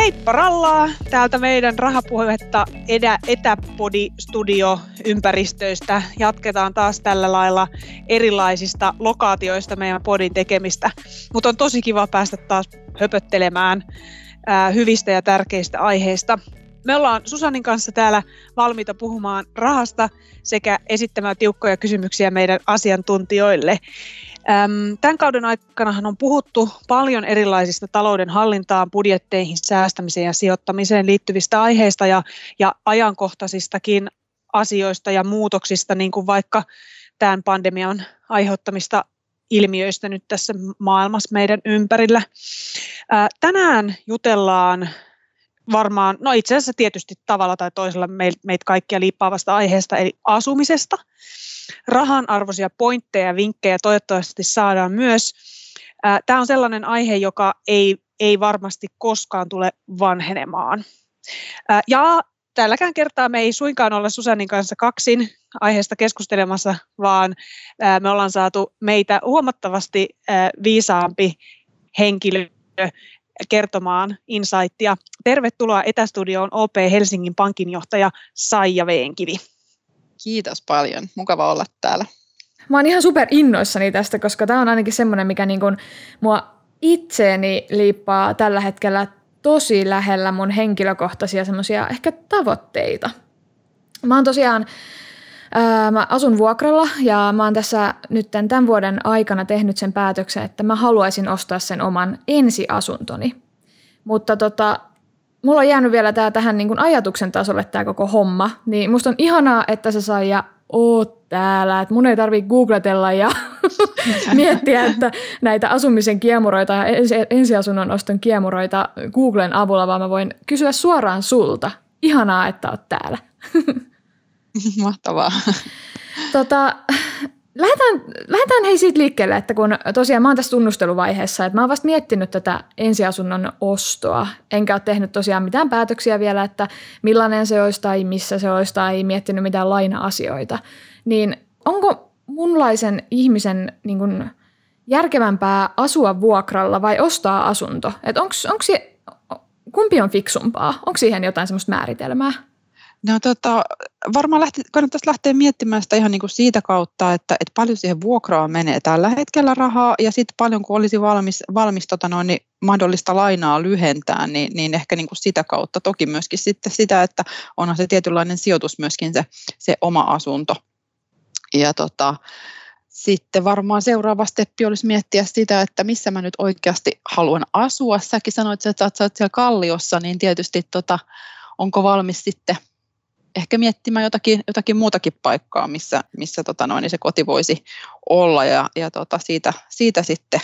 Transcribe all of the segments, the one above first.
Heippa rallaa! Täältä meidän rahapuhetta edä, etäpodi-studio ympäristöistä. Jatketaan taas tällä lailla erilaisista lokaatioista meidän podin tekemistä. Mutta on tosi kiva päästä taas höpöttelemään ää, hyvistä ja tärkeistä aiheista. Me ollaan Susanin kanssa täällä valmiita puhumaan rahasta sekä esittämään tiukkoja kysymyksiä meidän asiantuntijoille. Tämän kauden aikana on puhuttu paljon erilaisista talouden hallintaan, budjetteihin, säästämiseen ja sijoittamiseen liittyvistä aiheista ja, ja ajankohtaisistakin asioista ja muutoksista, niin kuin vaikka tämän pandemian aiheuttamista ilmiöistä nyt tässä maailmassa meidän ympärillä. Tänään jutellaan varmaan, no itse asiassa tietysti tavalla tai toisella meitä kaikkia liippaavasta aiheesta, eli asumisesta. Rahan arvoisia pointteja ja vinkkejä toivottavasti saadaan myös. Tämä on sellainen aihe, joka ei, ei varmasti koskaan tule vanhenemaan. Ja tälläkään kertaa me ei suinkaan olla Susannin kanssa kaksin aiheesta keskustelemassa, vaan me ollaan saatu meitä huomattavasti viisaampi henkilö kertomaan insightia. Tervetuloa Etästudioon OP Helsingin pankinjohtaja Saija Veenkivi. Kiitos paljon. Mukava olla täällä. Mä oon ihan super innoissani tästä, koska tämä on ainakin semmoinen, mikä niin kun mua itseeni liippaa tällä hetkellä tosi lähellä mun henkilökohtaisia semmoisia ehkä tavoitteita. Mä oon tosiaan Ää, mä asun vuokralla ja mä oon tässä nyt tämän vuoden aikana tehnyt sen päätöksen, että mä haluaisin ostaa sen oman ensiasuntoni. Mutta tota, mulla on jäänyt vielä tää tähän niin ajatuksen tasolle tämä koko homma, niin musta on ihanaa, että se sai ja oot täällä, että mun ei tarvitse googletella ja miettiä, että näitä asumisen kiemuroita ja ensiasunnon oston kiemuroita Googlen avulla, vaan mä voin kysyä suoraan sulta. Ihanaa, että oot täällä. Mahtavaa. Tota, lähdetään, lähdetään hei siitä liikkeelle, että kun tosiaan mä oon tässä tunnusteluvaiheessa, että mä oon vasta miettinyt tätä ensiasunnon ostoa, enkä ole tehnyt tosiaan mitään päätöksiä vielä, että millainen se olisi tai missä se olisi tai miettinyt mitään laina-asioita, niin onko munlaisen ihmisen niin kun, järkevämpää asua vuokralla vai ostaa asunto? Että onko se, kumpi on fiksumpaa? Onko siihen jotain semmoista määritelmää? No tota, varmaan lähti, kannattaisi lähteä miettimään sitä ihan niin kuin siitä kautta, että, että paljon siihen vuokraan menee tällä hetkellä rahaa ja sitten paljon kun olisi valmis, valmis tota noin, niin mahdollista lainaa lyhentää, niin, niin ehkä niin kuin sitä kautta. Toki myöskin sitten sitä, että onhan se tietynlainen sijoitus myöskin se, se oma asunto. Ja tota, sitten varmaan seuraava steppi olisi miettiä sitä, että missä mä nyt oikeasti haluan asua. Säkin sanoit, että sä oot siellä Kalliossa, niin tietysti tota, onko valmis sitten – ehkä miettimään jotakin, jotakin muutakin paikkaa, missä, missä tota noin, niin se koti voisi olla ja, ja tota siitä, siitä sitten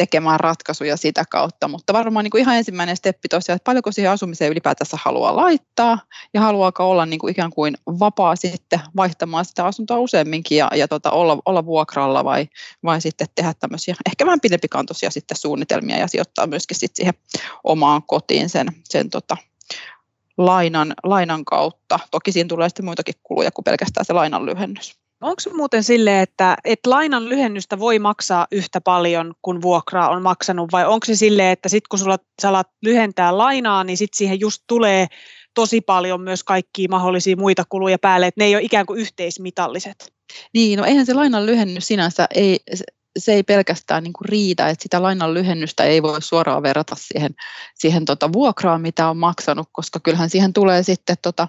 tekemään ratkaisuja sitä kautta. Mutta varmaan niin kuin ihan ensimmäinen steppi tosiaan, että paljonko siihen asumiseen ylipäätänsä haluaa laittaa ja haluaako olla niin kuin ikään kuin vapaa sitten vaihtamaan sitä asuntoa useamminkin ja, ja tota, olla, olla vuokralla vai, vai sitten tehdä tämmöisiä ehkä vähän pidempikantoisia sitten suunnitelmia ja sijoittaa myöskin sitten siihen omaan kotiin sen, sen tota, lainan, lainan kautta. Toki siinä tulee sitten muitakin kuluja kuin pelkästään se lainan lyhennys. Onko muuten sille, että, että lainan lyhennystä voi maksaa yhtä paljon kuin vuokraa on maksanut, vai onko se sille, että sitten kun sulla, sä alat lyhentää lainaa, niin sitten siihen just tulee tosi paljon myös kaikkia mahdollisia muita kuluja päälle, että ne ei ole ikään kuin yhteismitalliset? Niin, no eihän se lainan lyhennys sinänsä, ei, se ei pelkästään niin kuin riitä, että sitä lainan lyhennystä ei voi suoraan verrata siihen, siihen tota vuokraan, mitä on maksanut, koska kyllähän siihen tulee sitten tota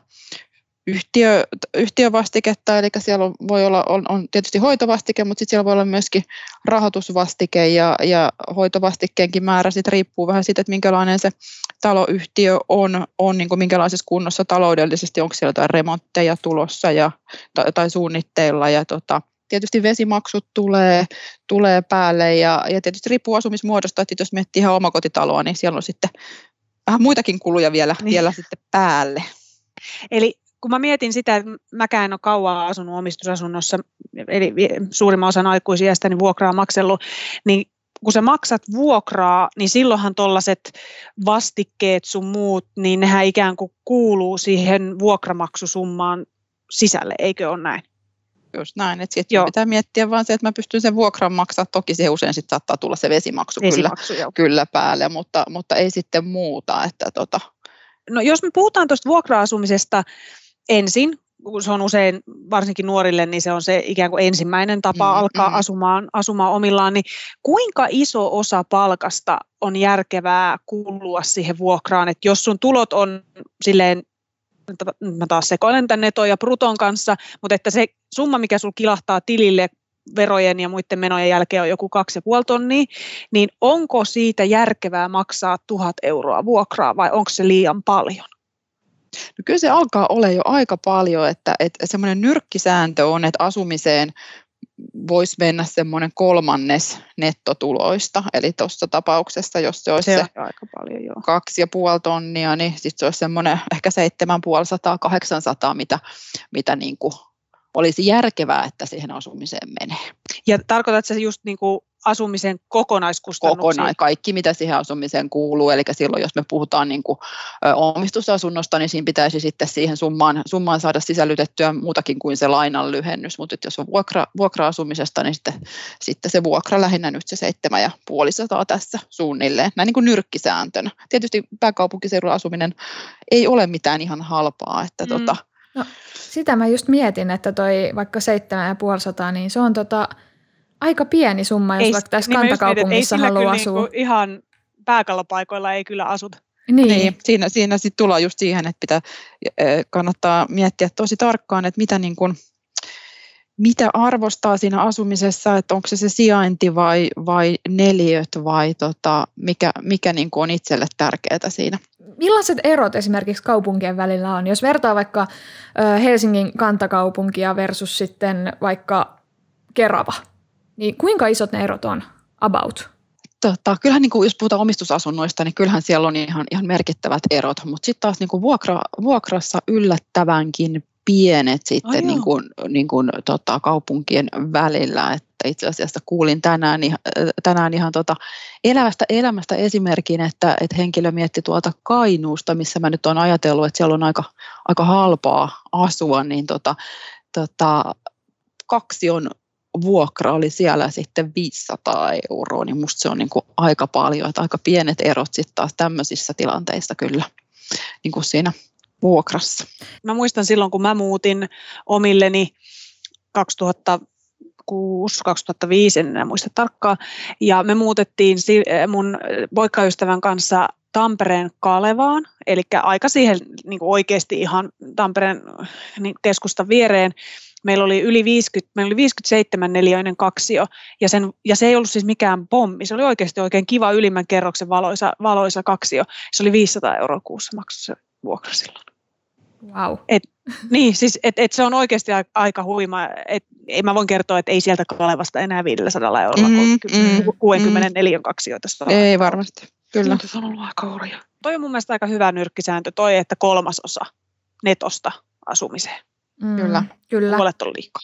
yhtiö, yhtiövastiketta, eli siellä on, voi olla, on, on tietysti hoitovastike, mutta sitten siellä voi olla myöskin rahoitusvastike ja, ja hoitovastikkeenkin määrä sitten riippuu vähän siitä, että minkälainen se taloyhtiö on, on niin kuin minkälaisessa kunnossa taloudellisesti, onko siellä jotain remontteja tulossa ja, tai, tai suunnitteilla ja tota, tietysti vesimaksut tulee, tulee päälle ja, ja tietysti riippuu asumismuodosta, että jos miettii ihan omakotitaloa, niin siellä on sitten vähän muitakin kuluja vielä, niin. vielä sitten päälle. Eli kun mä mietin sitä, että mäkään en ole kauan asunut omistusasunnossa, eli suurimman osan aikuisiästäni vuokraa maksellut, niin kun sä maksat vuokraa, niin silloinhan tuollaiset vastikkeet sun muut, niin nehän ikään kuin kuuluu siihen vuokramaksusummaan sisälle, eikö ole näin? Just näin, että sitten pitää miettiä vaan se, että mä pystyn sen vuokran maksaa. Toki se usein sitten saattaa tulla se vesimaksu, vesimaksu kyllä, kyllä päälle, mutta, mutta ei sitten muuta. Että tota. No jos me puhutaan tuosta vuokra-asumisesta ensin, kun se on usein, varsinkin nuorille, niin se on se ikään kuin ensimmäinen tapa mm, alkaa mm. Asumaan, asumaan omillaan, niin kuinka iso osa palkasta on järkevää kulua siihen vuokraan, että jos sun tulot on silleen mä taas sekoilen tämän neto ja bruton kanssa, mutta että se summa, mikä sulla kilahtaa tilille verojen ja muiden menojen jälkeen on joku 2,5 tonnia, niin onko siitä järkevää maksaa tuhat euroa vuokraa vai onko se liian paljon? No kyllä se alkaa olla jo aika paljon, että, että semmoinen nyrkkisääntö on, että asumiseen voisi mennä semmoinen kolmannes nettotuloista. Eli tuossa tapauksessa, jos se olisi se, se aika paljon, joo. kaksi ja puoli tonnia, niin sitten se olisi semmoinen ehkä seitsemän puolisataa, kahdeksansataa, mitä, mitä niin kuin olisi järkevää, että siihen asumiseen menee. Ja tarkoitatko se just niin kuin asumisen kokonaiskustannuksia? Kokonaan, kaikki mitä siihen asumiseen kuuluu, eli silloin jos me puhutaan niin kuin, omistusasunnosta, niin siinä pitäisi sitten siihen summaan, summaan saada sisällytettyä muutakin kuin se lainan lyhennys, mutta jos on vuokra, vuokra-asumisesta, niin sitten, sitten se vuokra lähinnä nyt se seitsemän ja puolisataa tässä suunnilleen, näin niin kuin nyrkkisääntönä. Tietysti pääkaupunkiseudulla asuminen ei ole mitään ihan halpaa, että mm. tota, No, sitä mä just mietin, että toi vaikka 7500, niin se on tota, aika pieni summa, jos ei, vaikka tässä niin kantakaupungissa mietin, haluaa asua. Niinku ihan pääkallopaikoilla ei kyllä asuta. Niin. niin siinä, siinä sitten tullaan just siihen, että pitää, kannattaa miettiä tosi tarkkaan, että mitä, niin kun, mitä arvostaa siinä asumisessa, että onko se se sijainti vai, vai neliöt vai tota, mikä, mikä niin on itselle tärkeää siinä. Millaiset erot esimerkiksi kaupunkien välillä on? Jos vertaa vaikka Helsingin kantakaupunkia versus sitten vaikka Kerava, niin kuinka isot ne erot on about? Tota, kyllähän niin kuin, jos puhutaan omistusasunnoista, niin kyllähän siellä on ihan, ihan merkittävät erot, mutta sitten taas niin kuin vuokra, vuokrassa yllättävänkin pienet sitten oh, niin kuin, niin kuin, tota, kaupunkien välillä. Että itse asiassa kuulin tänään, tänään ihan tota elävästä elämästä esimerkin, että, että henkilö mietti tuolta Kainuusta, missä mä nyt olen ajatellut, että siellä on aika, aika halpaa asua, niin tota, tota, kaksi on vuokra oli siellä sitten 500 euroa, niin musta se on niin kuin aika paljon, että aika pienet erot sitten taas tämmöisissä tilanteissa kyllä niin kuin siinä vuokrassa. Mä muistan silloin, kun mä muutin omilleni 2006, 2005, en enää muista tarkkaan, ja me muutettiin mun poikaystävän kanssa Tampereen Kalevaan, eli aika siihen niin oikeasti ihan Tampereen niin keskustan viereen, meillä oli yli 50, meillä oli 57 neliöinen kaksio, ja, sen, ja se ei ollut siis mikään pommi, se oli oikeasti oikein kiva ylimmän kerroksen valoisa, valoisa kaksio. Se oli 500 euroa kuussa maksu se vuokra silloin. Wow. Et, niin, siis et, et se on oikeasti aika huima. Et, ei mä voin kertoa, että ei sieltä Kalevasta enää 500 eurolla mm, 64 mm, kaksioita Ei varmasti, kyllä. Se on ollut aika hurja. Toi on mun mielestä aika hyvä nyrkkisääntö, toi, että kolmasosa netosta asumiseen. Mm, kyllä. kyllä. Puolet on liikaa.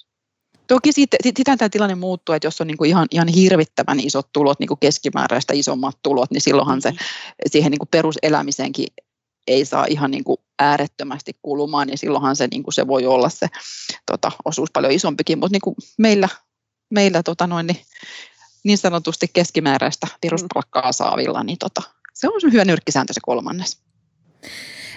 Toki sitten, sitten tämä tilanne muuttuu, että jos on niin kuin ihan, ihan hirvittävän isot tulot, niin kuin keskimääräistä isommat tulot, niin silloinhan se siihen niin kuin peruselämiseenkin ei saa ihan niin kuin äärettömästi kulumaan, niin silloinhan se, niin kuin se voi olla se tota, osuus paljon isompikin, mutta niin kuin meillä, meillä tota noin, niin, niin sanotusti keskimääräistä peruspalkkaa saavilla, niin tota, se on hyvä nyrkkisääntö se kolmannes.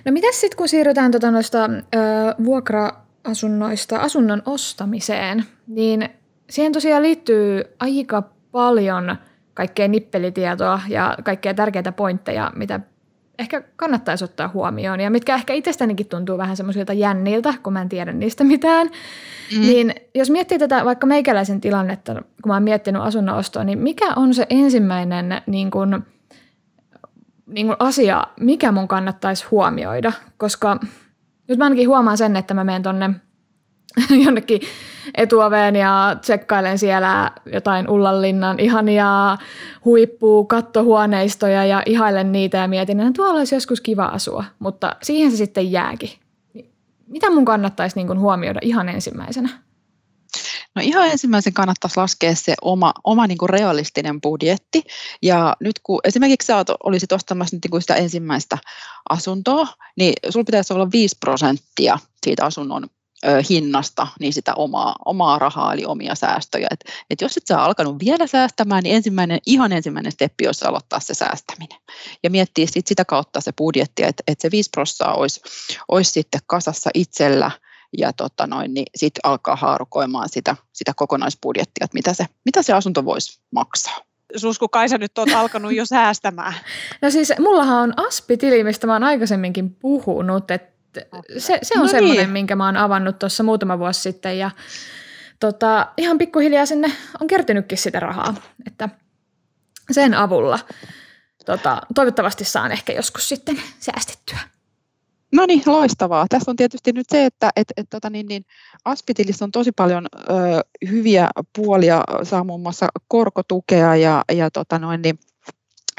No mitäs sitten kun siirrytään tota noista, ö, vuokra-asunnoista asunnon ostamiseen, niin siihen tosiaan liittyy aika paljon kaikkea nippelitietoa ja kaikkea tärkeitä pointteja, mitä ehkä kannattaisi ottaa huomioon ja mitkä ehkä itsestänikin tuntuu vähän semmoisilta jänniltä, kun mä en tiedä niistä mitään. Mm. Niin jos miettii tätä vaikka meikäläisen tilannetta, kun mä oon miettinyt asunnon ostoa, niin mikä on se ensimmäinen niin kun, niin kun asia, mikä mun kannattaisi huomioida? Koska nyt mä ainakin huomaan sen, että mä menen tonne jonnekin etuoveen ja tsekkailen siellä jotain Ullanlinnan ihania huippuu kattohuoneistoja ja ihailen niitä ja mietin, että tuolla olisi joskus kiva asua, mutta siihen se sitten jääkin. mitä mun kannattaisi niin kuin huomioida ihan ensimmäisenä? No ihan ensimmäisen kannattaisi laskea se oma, oma niin kuin realistinen budjetti. Ja nyt kun esimerkiksi sä olisit ostamassa nyt niin kuin sitä ensimmäistä asuntoa, niin sulla pitäisi olla 5 prosenttia siitä asunnon hinnasta, niin sitä omaa, omaa rahaa, eli omia säästöjä. Et, et jos et sä alkanut vielä säästämään, niin ensimmäinen, ihan ensimmäinen steppi olisi aloittaa se säästäminen. Ja miettiä sit sitä kautta se budjetti, että et se 5 prosenttia olisi, olisi sitten kasassa itsellä – ja tota noin, niin sitten alkaa haarukoimaan sitä, sitä kokonaisbudjettia, että mitä se, mitä se asunto voisi maksaa. Susku, kai sä nyt oot alkanut jo säästämään. No siis mullahan on Aspi-tili, mistä mä oon aikaisemminkin puhunut, että se, se on no semmoinen, niin. minkä mä oon avannut tuossa muutama vuosi sitten ja tota, ihan pikkuhiljaa sinne on kertynytkin sitä rahaa, että sen avulla tota, toivottavasti saan ehkä joskus sitten säästettyä. No niin, loistavaa. Tässä on tietysti nyt se, että et, et, tota niin, niin Aspitilissä on tosi paljon ö, hyviä puolia, saa muun muassa korkotukea ja, ja tota noin, niin,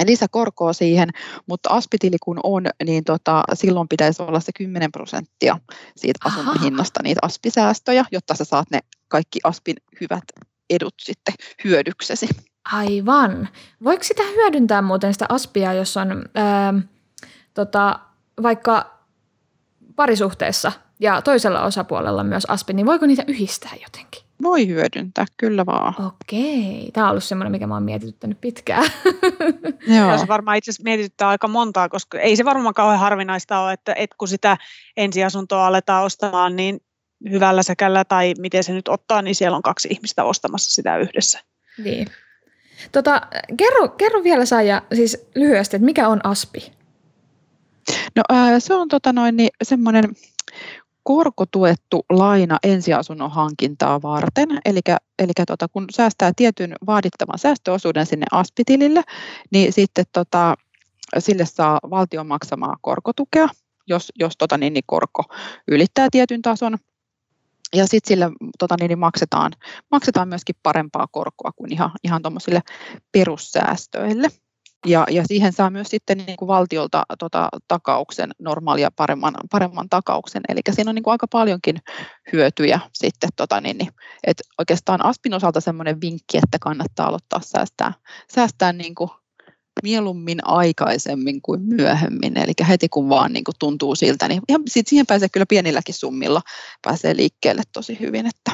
lisäkorkoa siihen, mutta aspitili kun on, niin tota, silloin pitäisi olla se 10 prosenttia siitä asunnon Aha. hinnasta niitä aspisäästöjä, jotta sä saat ne kaikki aspin hyvät edut sitten hyödyksesi. Aivan. Voiko sitä hyödyntää muuten sitä aspia, jos on ää, tota, vaikka parisuhteessa ja toisella osapuolella myös aspi, niin voiko niitä yhdistää jotenkin? Voi hyödyntää, kyllä vaan. Okei, tämä on ollut semmoinen, mikä mä oon mietityttänyt pitkään. Joo. Se varmaan itse asiassa mietityttää aika montaa, koska ei se varmaan kauhean harvinaista ole, että, että kun sitä ensiasuntoa aletaan ostamaan, niin hyvällä säkällä tai miten se nyt ottaa, niin siellä on kaksi ihmistä ostamassa sitä yhdessä. Niin. Tota, kerro, kerro vielä Saija, siis lyhyesti, että mikä on ASPI? No ää, se on tota noin, niin semmoinen korkotuettu laina ensiasunnon hankintaa varten. Eli, eli tota, kun säästää tietyn vaadittavan säästöosuuden sinne aspitilille, niin sitten tota, sille saa valtion maksamaa korkotukea, jos, jos tota, niin, niin korko ylittää tietyn tason. Ja sitten sille tota, niin, niin maksetaan, maksetaan myöskin parempaa korkoa kuin ihan, ihan tuommoisille perussäästöille. Ja, ja siihen saa myös sitten niin kuin valtiolta tota, takauksen, normaalia paremman, paremman takauksen. Eli siinä on niin kuin aika paljonkin hyötyjä sitten. Tota, niin, niin, et oikeastaan Aspin osalta semmoinen vinkki, että kannattaa aloittaa säästää, säästää niin kuin mieluummin aikaisemmin kuin myöhemmin. Eli heti kun vaan niin kuin tuntuu siltä, niin ihan, siihen pääsee kyllä pienilläkin summilla pääsee liikkeelle tosi hyvin. Että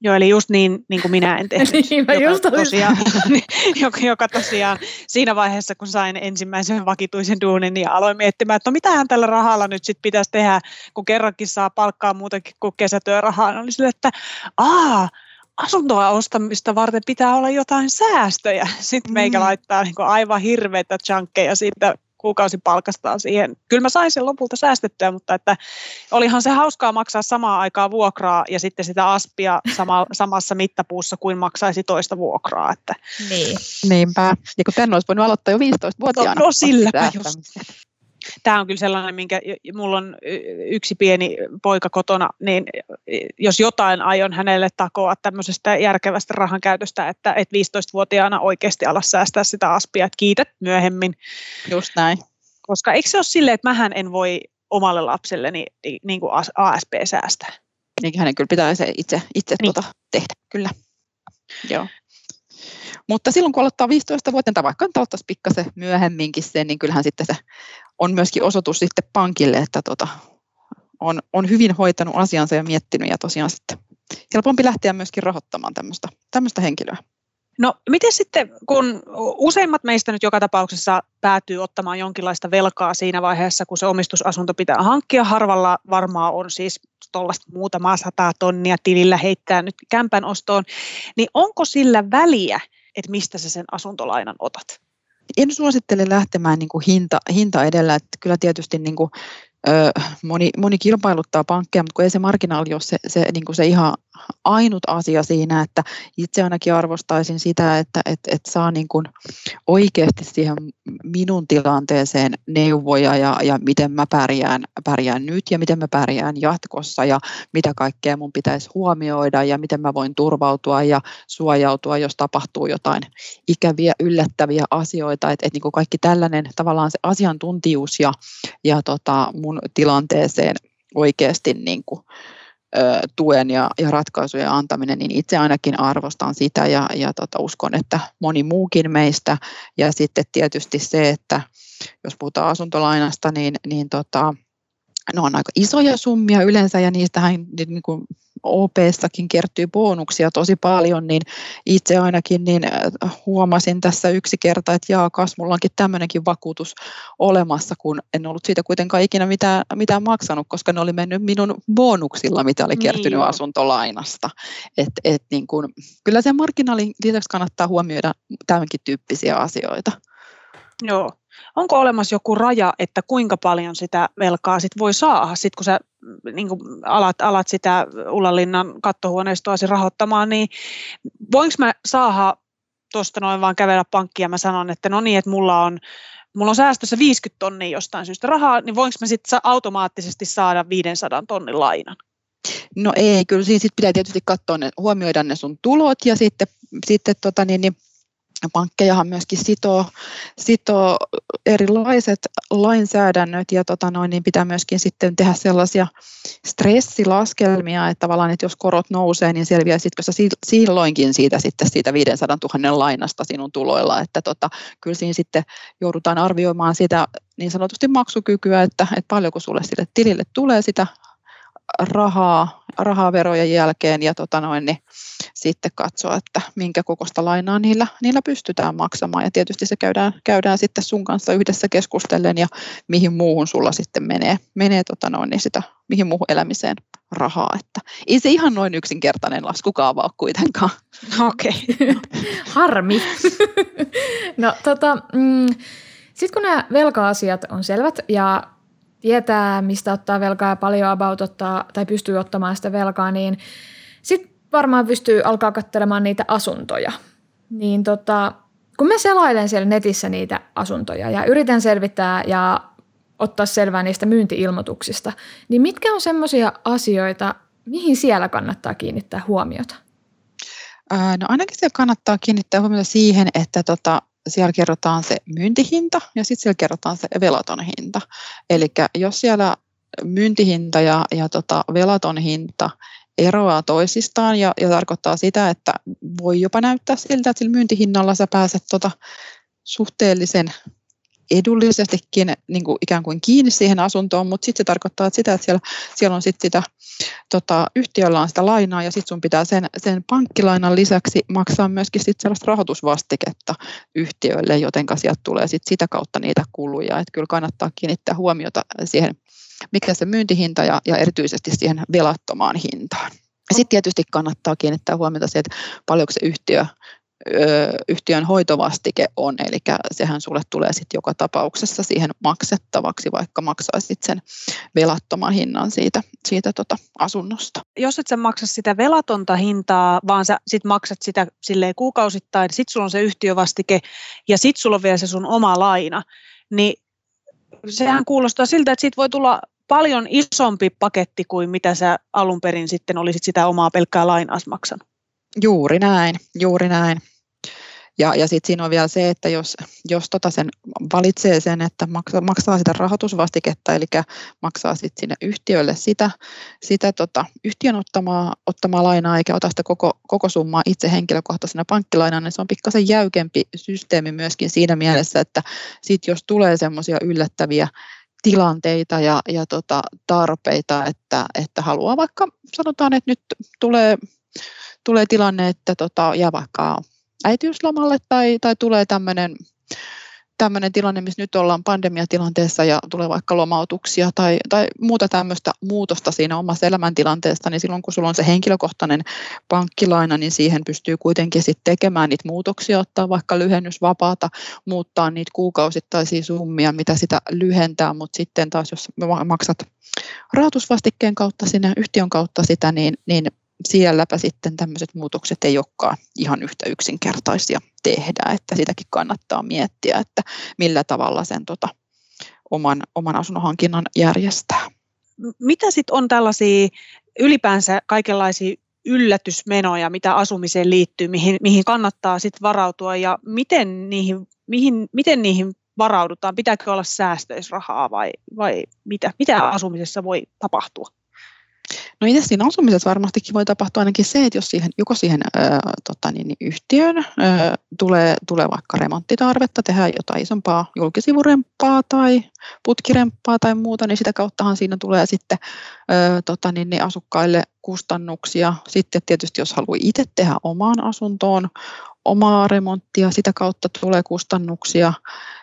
Joo, eli just niin, niin kuin minä en tehnyt, niin, joka, just tosiaan, joka, joka tosiaan siinä vaiheessa, kun sain ensimmäisen vakituisen duunin, niin aloin miettimään, että no mitähän tällä rahalla nyt sitten pitäisi tehdä, kun kerrankin saa palkkaa muutenkin kuin kesätyörahaa. Niin oli sille, että aa, asuntoa ostamista varten pitää olla jotain säästöjä. Sitten meikä mm. laittaa niin aivan hirveitä chunkkeja siitä kuukausipalkastaan siihen. Kyllä mä sain sen lopulta säästettyä, mutta että olihan se hauskaa maksaa samaan aikaan vuokraa ja sitten sitä aspia sama, samassa mittapuussa kuin maksaisi toista vuokraa. Että. Niin. Niinpä. Ja kun tänne olisi voinut aloittaa jo 15-vuotiaana. No, no silläpä just tämä on kyllä sellainen, minkä mulla on yksi pieni poika kotona, niin jos jotain aion hänelle takoa tämmöisestä järkevästä rahan käytöstä, että, että 15-vuotiaana oikeasti ala säästää sitä aspia, että kiität myöhemmin. Just näin. Koska eikö se ole silleen, että mähän en voi omalle lapselleni niin, niin kuin ASP säästää? Niin hänen kyllä pitää se itse, itse niin. tuota tehdä, kyllä. Joo. Mutta silloin kun aloittaa 15 vuotta tai vaikka aloittaisi pikkasen myöhemminkin sen, niin kyllähän sitten se on myöskin osoitus sitten pankille, että tota, on, on hyvin hoitanut asiansa ja miettinyt ja tosiaan sitten helpompi lähteä myöskin rahoittamaan tämmöistä, tämmöistä henkilöä. No miten sitten, kun useimmat meistä nyt joka tapauksessa päätyy ottamaan jonkinlaista velkaa siinä vaiheessa, kun se omistusasunto pitää hankkia, harvalla varmaan on siis tuollaista muutamaa sataa tonnia tilillä heittää nyt kämpän ostoon, niin onko sillä väliä, että mistä sä sen asuntolainan otat? En suosittele lähtemään niin kuin hinta, hinta edellä, että kyllä tietysti niin kuin moni, moni kilpailuttaa pankkeja, mutta kun ei se marginaali ole se, se, niin kuin se ihan ainut asia siinä, että itse ainakin arvostaisin sitä, että et, et saa niin kuin oikeasti siihen minun tilanteeseen neuvoja ja, ja miten mä pärjään, pärjään nyt ja miten mä pärjään jatkossa ja mitä kaikkea mun pitäisi huomioida ja miten mä voin turvautua ja suojautua, jos tapahtuu jotain ikäviä, yllättäviä asioita. Että et niin kuin kaikki tällainen tavallaan se asiantuntijuus ja, ja tota mun tilanteeseen oikeasti niin kuin, tuen ja, ja ratkaisujen antaminen, niin itse ainakin arvostan sitä ja, ja tota, uskon, että moni muukin meistä. Ja sitten tietysti se, että jos puhutaan asuntolainasta, niin, niin tota, ne on aika isoja summia yleensä ja niistähän niin kuin OP-stakin kertyy bonuksia tosi paljon, niin itse ainakin niin äh, huomasin tässä yksi kerta, että jaakas, mulla onkin tämmöinenkin vakuutus olemassa, kun en ollut siitä kuitenkaan ikinä mitään, mitään maksanut, koska ne oli mennyt minun bonuksilla, mitä oli kertynyt niin asuntolainasta. Et, et niin kun, kyllä sen marginaalin lisäksi kannattaa huomioida tämänkin tyyppisiä asioita. Joo. Onko olemassa joku raja, että kuinka paljon sitä velkaa sit voi saada, sit kun sä niin kun alat, alat sitä Ullanlinnan kattohuoneistoasi rahoittamaan, niin voinko mä saada tuosta noin vaan kävellä pankkiin ja mä sanon, että no niin, että mulla on, mulla on säästössä 50 tonnia jostain syystä rahaa, niin voinko mä sitten automaattisesti saada 500 tonnin lainan? No ei, kyllä siinä sit pitää tietysti katsoa ne, huomioida ne sun tulot ja sitten, sitten tota niin, niin pankkejahan myöskin sitoo, sitoo erilaiset lainsäädännöt ja tota noin, niin pitää myöskin sitten tehdä sellaisia stressilaskelmia, että tavallaan, että jos korot nousee, niin selviäisitkö sä silloinkin siitä, sitten siitä 500 000 lainasta sinun tuloilla, että tota, kyllä siinä sitten joudutaan arvioimaan sitä niin sanotusti maksukykyä, että, että paljonko sulle sille tilille tulee sitä rahaa, rahaa verojen jälkeen ja tota noin, niin sitten katsoa, että minkä kokoista lainaa niillä, niillä pystytään maksamaan. Ja tietysti se käydään, käydään sitten sun kanssa yhdessä keskustellen ja mihin muuhun sulla sitten menee, menee tota noin, niin sitä, mihin muuhun elämiseen rahaa. Että ei se ihan noin yksinkertainen laskukaava ole kuitenkaan. Okei. Okay. Harmi. no tota, mm, sitten kun nämä velka-asiat on selvät ja tietää, mistä ottaa velkaa ja paljon about ottaa tai pystyy ottamaan sitä velkaa, niin sitten varmaan pystyy alkaa katselemaan niitä asuntoja. Niin tota, kun mä selailen siellä netissä niitä asuntoja ja yritän selvittää ja ottaa selvää niistä myyntiilmoituksista, niin mitkä on semmoisia asioita, mihin siellä kannattaa kiinnittää huomiota? No ainakin siellä kannattaa kiinnittää huomiota siihen, että tota, siellä kerrotaan se myyntihinta ja sitten siellä kerrotaan se velaton hinta. Eli jos siellä myyntihinta ja, ja tota velaton hinta eroaa toisistaan ja, ja tarkoittaa sitä, että voi jopa näyttää siltä, että sillä myyntihinnalla sä pääset tota suhteellisen edullisestikin niin kuin ikään kuin kiinni siihen asuntoon, mutta sitten se tarkoittaa sitä, että siellä, siellä on sitten sitä, tota, yhtiöllä on sitä lainaa ja sitten sun pitää sen, sen pankkilainan lisäksi maksaa myöskin sit sellaista rahoitusvastiketta yhtiölle, joten sieltä tulee sit sitä kautta niitä kuluja. Että kyllä kannattaa kiinnittää huomiota siihen, mikä se myyntihinta ja, ja erityisesti siihen velattomaan hintaan. Sitten tietysti kannattaa kiinnittää huomiota siihen, että paljonko se yhtiö yhtiön hoitovastike on, eli sehän sulle tulee sitten joka tapauksessa siihen maksettavaksi, vaikka maksaisit sen velattoman hinnan siitä, siitä tota asunnosta. Jos et sä maksa sitä velatonta hintaa, vaan sä sit maksat sitä silleen kuukausittain, sit sulla on se yhtiövastike ja sit sulla on vielä se sun oma laina, niin sehän kuulostaa siltä, että siitä voi tulla paljon isompi paketti kuin mitä sä alun perin sitten olisit sitä omaa pelkkää lainaa maksanut. Juuri näin, juuri näin. Ja, ja sitten siinä on vielä se, että jos, jos tota sen valitsee sen, että maksaa, maksaa sitä rahoitusvastiketta, eli maksaa sitten sinne yhtiölle sitä, sitä tota, yhtiön ottamaa, ottamaa lainaa, eikä ota sitä koko, koko summaa itse henkilökohtaisena pankkilainana, niin se on pikkasen jäykempi systeemi myöskin siinä mielessä, että sit jos tulee semmoisia yllättäviä tilanteita ja, ja tota, tarpeita, että, että haluaa vaikka, sanotaan, että nyt tulee tulee tilanne, että tota, jää vaikka äitiyslomalle tai, tai tulee tämmöinen tämmöinen tilanne, missä nyt ollaan pandemiatilanteessa ja tulee vaikka lomautuksia tai, tai muuta tämmöistä muutosta siinä omassa elämäntilanteesta, niin silloin kun sulla on se henkilökohtainen pankkilaina, niin siihen pystyy kuitenkin sitten tekemään niitä muutoksia, ottaa vaikka lyhennysvapaata, muuttaa niitä kuukausittaisia summia, mitä sitä lyhentää, mutta sitten taas jos maksat rahoitusvastikkeen kautta sinne yhtiön kautta sitä, niin, niin sielläpä sitten tämmöiset muutokset ei olekaan ihan yhtä yksinkertaisia tehdä, että sitäkin kannattaa miettiä, että millä tavalla sen tota, oman, oman asunnon hankinnan järjestää. Mitä sitten on tällaisia ylipäänsä kaikenlaisia yllätysmenoja, mitä asumiseen liittyy, mihin, mihin kannattaa sitten varautua ja miten niihin, mihin, miten niihin varaudutaan? Pitääkö olla säästöisrahaa vai, vai mitä? Mitä asumisessa voi tapahtua? No itse siinä asumisessa varmastikin voi tapahtua ainakin se, että jos siihen, joko siihen ö, tota niin, niin yhtiön ö, tulee, tulee vaikka remonttitarvetta, tehdään jotain isompaa julkisivurempaa tai putkirempaa tai muuta, niin sitä kauttahan siinä tulee sitten ö, tota niin, niin asukkaille kustannuksia. Sitten tietysti jos haluaa itse tehdä omaan asuntoon omaa remonttia, sitä kautta tulee kustannuksia.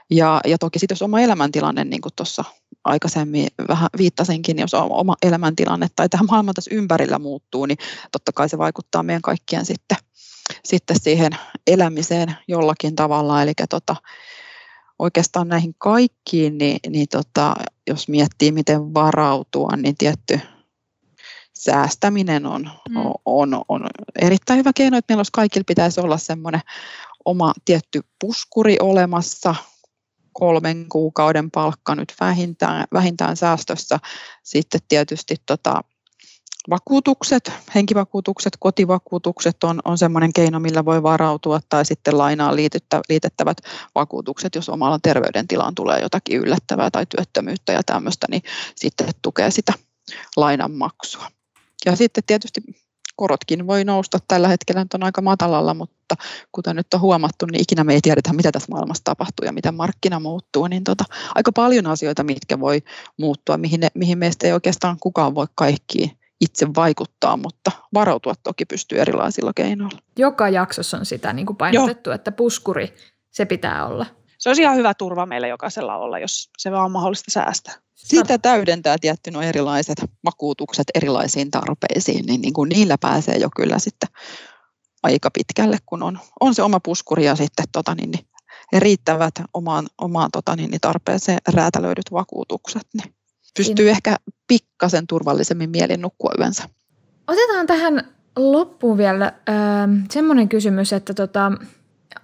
Ja, ja toki sitten jos oma elämäntilanne, niin kuin tuossa aikaisemmin vähän viittasinkin, jos oma elämäntilanne tai tähän maailman tässä ympärillä muuttuu, niin totta kai se vaikuttaa meidän kaikkien sitten, sitten siihen elämiseen jollakin tavalla. Eli tota, oikeastaan näihin kaikkiin, niin, niin tota, jos miettii, miten varautua, niin tietty säästäminen on, mm. on, on erittäin hyvä keino, että meillä olisi kaikilla pitäisi olla semmoinen oma tietty puskuri olemassa, kolmen kuukauden palkka nyt vähintään, vähintään säästössä. Sitten tietysti tota, vakuutukset, henkivakuutukset, kotivakuutukset on, on semmoinen keino, millä voi varautua, tai sitten lainaan liitettä, liitettävät vakuutukset, jos omalla terveydentilaan tulee jotakin yllättävää tai työttömyyttä ja tämmöistä, niin sitten tukee sitä lainanmaksua. Ja sitten tietysti korotkin voi nousta tällä hetkellä, nyt on aika matalalla, mutta kuten nyt on huomattu, niin ikinä me ei tiedetä, mitä tässä maailmassa tapahtuu ja miten markkina muuttuu, niin tota, aika paljon asioita, mitkä voi muuttua, mihin, ne, mihin meistä ei oikeastaan kukaan voi kaikkiin itse vaikuttaa, mutta varautua toki pystyy erilaisilla keinoilla. Joka jaksossa on sitä niin kuin painotettu, Joo. että puskuri, se pitää olla. Se olisi ihan hyvä turva meille jokaisella olla, jos se vaan on mahdollista säästää. Sitä täydentää tietty no erilaiset vakuutukset erilaisiin tarpeisiin, niin, niin kuin niillä pääsee jo kyllä sitten aika pitkälle, kun on, on se oma puskuri ja sitten tota, niin, niin, riittävät omaan, omaan tota, niin, niin tarpeeseen räätälöidyt vakuutukset, niin pystyy ehkä pikkasen turvallisemmin mielin nukkua yönsä. Otetaan tähän loppuun vielä äh, semmoinen kysymys, että tota,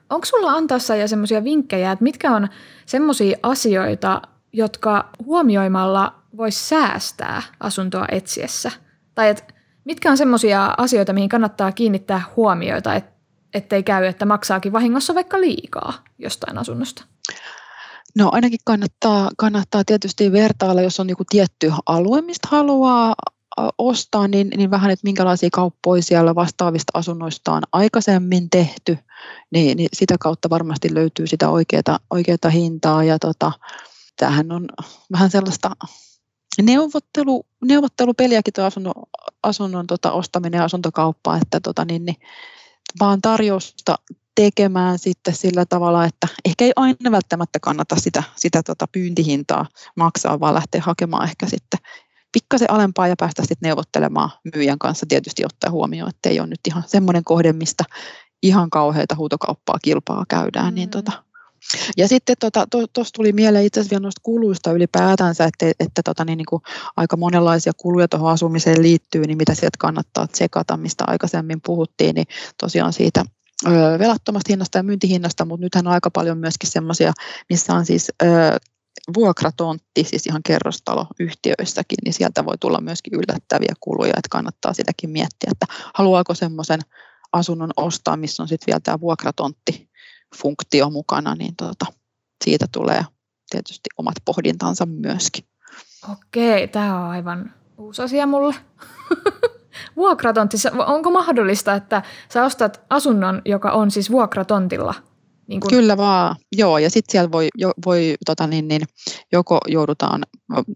onko sulla antaa ja semmoisia vinkkejä, että mitkä on semmoisia asioita, jotka huomioimalla voisi säästää asuntoa etsiessä? Tai et, mitkä on semmoisia asioita, mihin kannattaa kiinnittää huomioita, et, ettei käy, että maksaakin vahingossa vaikka liikaa jostain asunnosta? No ainakin kannattaa, kannattaa tietysti vertailla, jos on joku tietty alue, mistä haluaa ostaa, niin, niin vähän, että minkälaisia kauppoja siellä vastaavista asunnoista on aikaisemmin tehty, niin, niin sitä kautta varmasti löytyy sitä oikeaa, oikeaa hintaa. Ja tota, tämähän on vähän sellaista neuvottelu, neuvottelupeliäkin tuo asunnon, asunnon tota, ostaminen ja asuntokauppa, että tota, niin, niin, vaan tarjousta tekemään sitten sillä tavalla, että ehkä ei aina välttämättä kannata sitä, sitä tota pyyntihintaa maksaa, vaan lähteä hakemaan ehkä sitten pikkasen alempaa ja päästä sitten neuvottelemaan myyjän kanssa tietysti ottaa huomioon, että ei ole nyt ihan semmoinen kohde, mistä ihan kauheita huutokauppaa kilpaa käydään, niin mm. niin tota, ja sitten tuossa to, to, tuli mieleen itse asiassa vielä noista kuluista ylipäätänsä, että, että tota, niin, niin kuin aika monenlaisia kuluja tuohon asumiseen liittyy, niin mitä sieltä kannattaa tsekata, mistä aikaisemmin puhuttiin, niin tosiaan siitä ö, velattomasta hinnasta ja myyntihinnasta, mutta nythän on aika paljon myöskin semmoisia, missä on siis ö, vuokratontti, siis ihan kerrostaloyhtiöissäkin, niin sieltä voi tulla myöskin yllättäviä kuluja, että kannattaa sitäkin miettiä, että haluaako semmoisen asunnon ostaa, missä on sitten vielä tämä vuokratontti funktio mukana, niin tuota, siitä tulee tietysti omat pohdintansa myöskin. Okei, tämä on aivan uusi asia mulle. Vuokratontti, onko mahdollista, että sä ostat asunnon, joka on siis vuokratontilla – niin kun... Kyllä vaan, joo, ja sitten siellä voi, jo, voi tota niin, niin, joko joudutaan,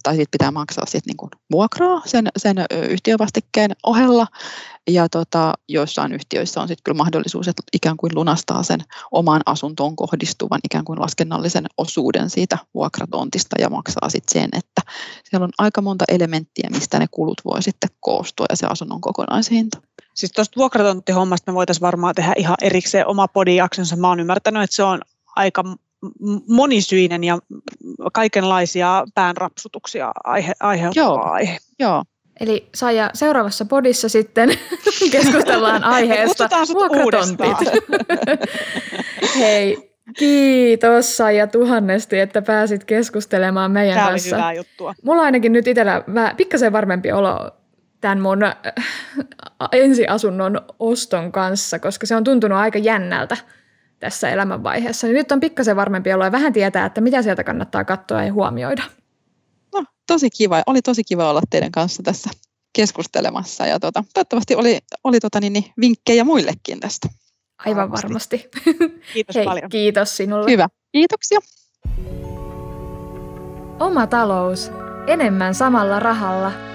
tai sitten pitää maksaa sit niin vuokraa sen, sen yhtiövastikkeen ohella, ja tota, joissain yhtiöissä on sitten kyllä mahdollisuus, että ikään kuin lunastaa sen omaan asuntoon kohdistuvan ikään kuin laskennallisen osuuden siitä vuokratontista ja maksaa sitten sen, että siellä on aika monta elementtiä, mistä ne kulut voi sitten koostua ja se asunnon kokonaishinta. Siis tuosta vuokratonttihommasta me voitaisiin varmaan tehdä ihan erikseen oma podijaksonsa. Mä oon ymmärtänyt, että se on aika monisyinen ja kaikenlaisia päänrapsutuksia aihe, aiheuttava Joo. aihe. Joo. Eli Saija, seuraavassa podissa sitten keskustellaan aiheesta vuokratontit. Hei, kiitos Saija tuhannesti, että pääsit keskustelemaan meidän Tämä kanssa. Tämä oli hyvää juttua. Mulla on ainakin nyt itsellä pikkasen varmempi olo tämän mun ensiasunnon oston kanssa, koska se on tuntunut aika jännältä tässä elämänvaiheessa. Niin nyt on pikkasen varmempi olo ja vähän tietää, että mitä sieltä kannattaa katsoa ja huomioida. No, tosi kiva. Oli tosi kiva olla teidän kanssa tässä keskustelemassa ja tota, toivottavasti oli, oli tota, niin, niin, vinkkejä muillekin tästä. Aivan varmasti. Kiitos Hei, paljon. Kiitos sinulle. Hyvä. Kiitoksia. Oma talous. Enemmän samalla rahalla.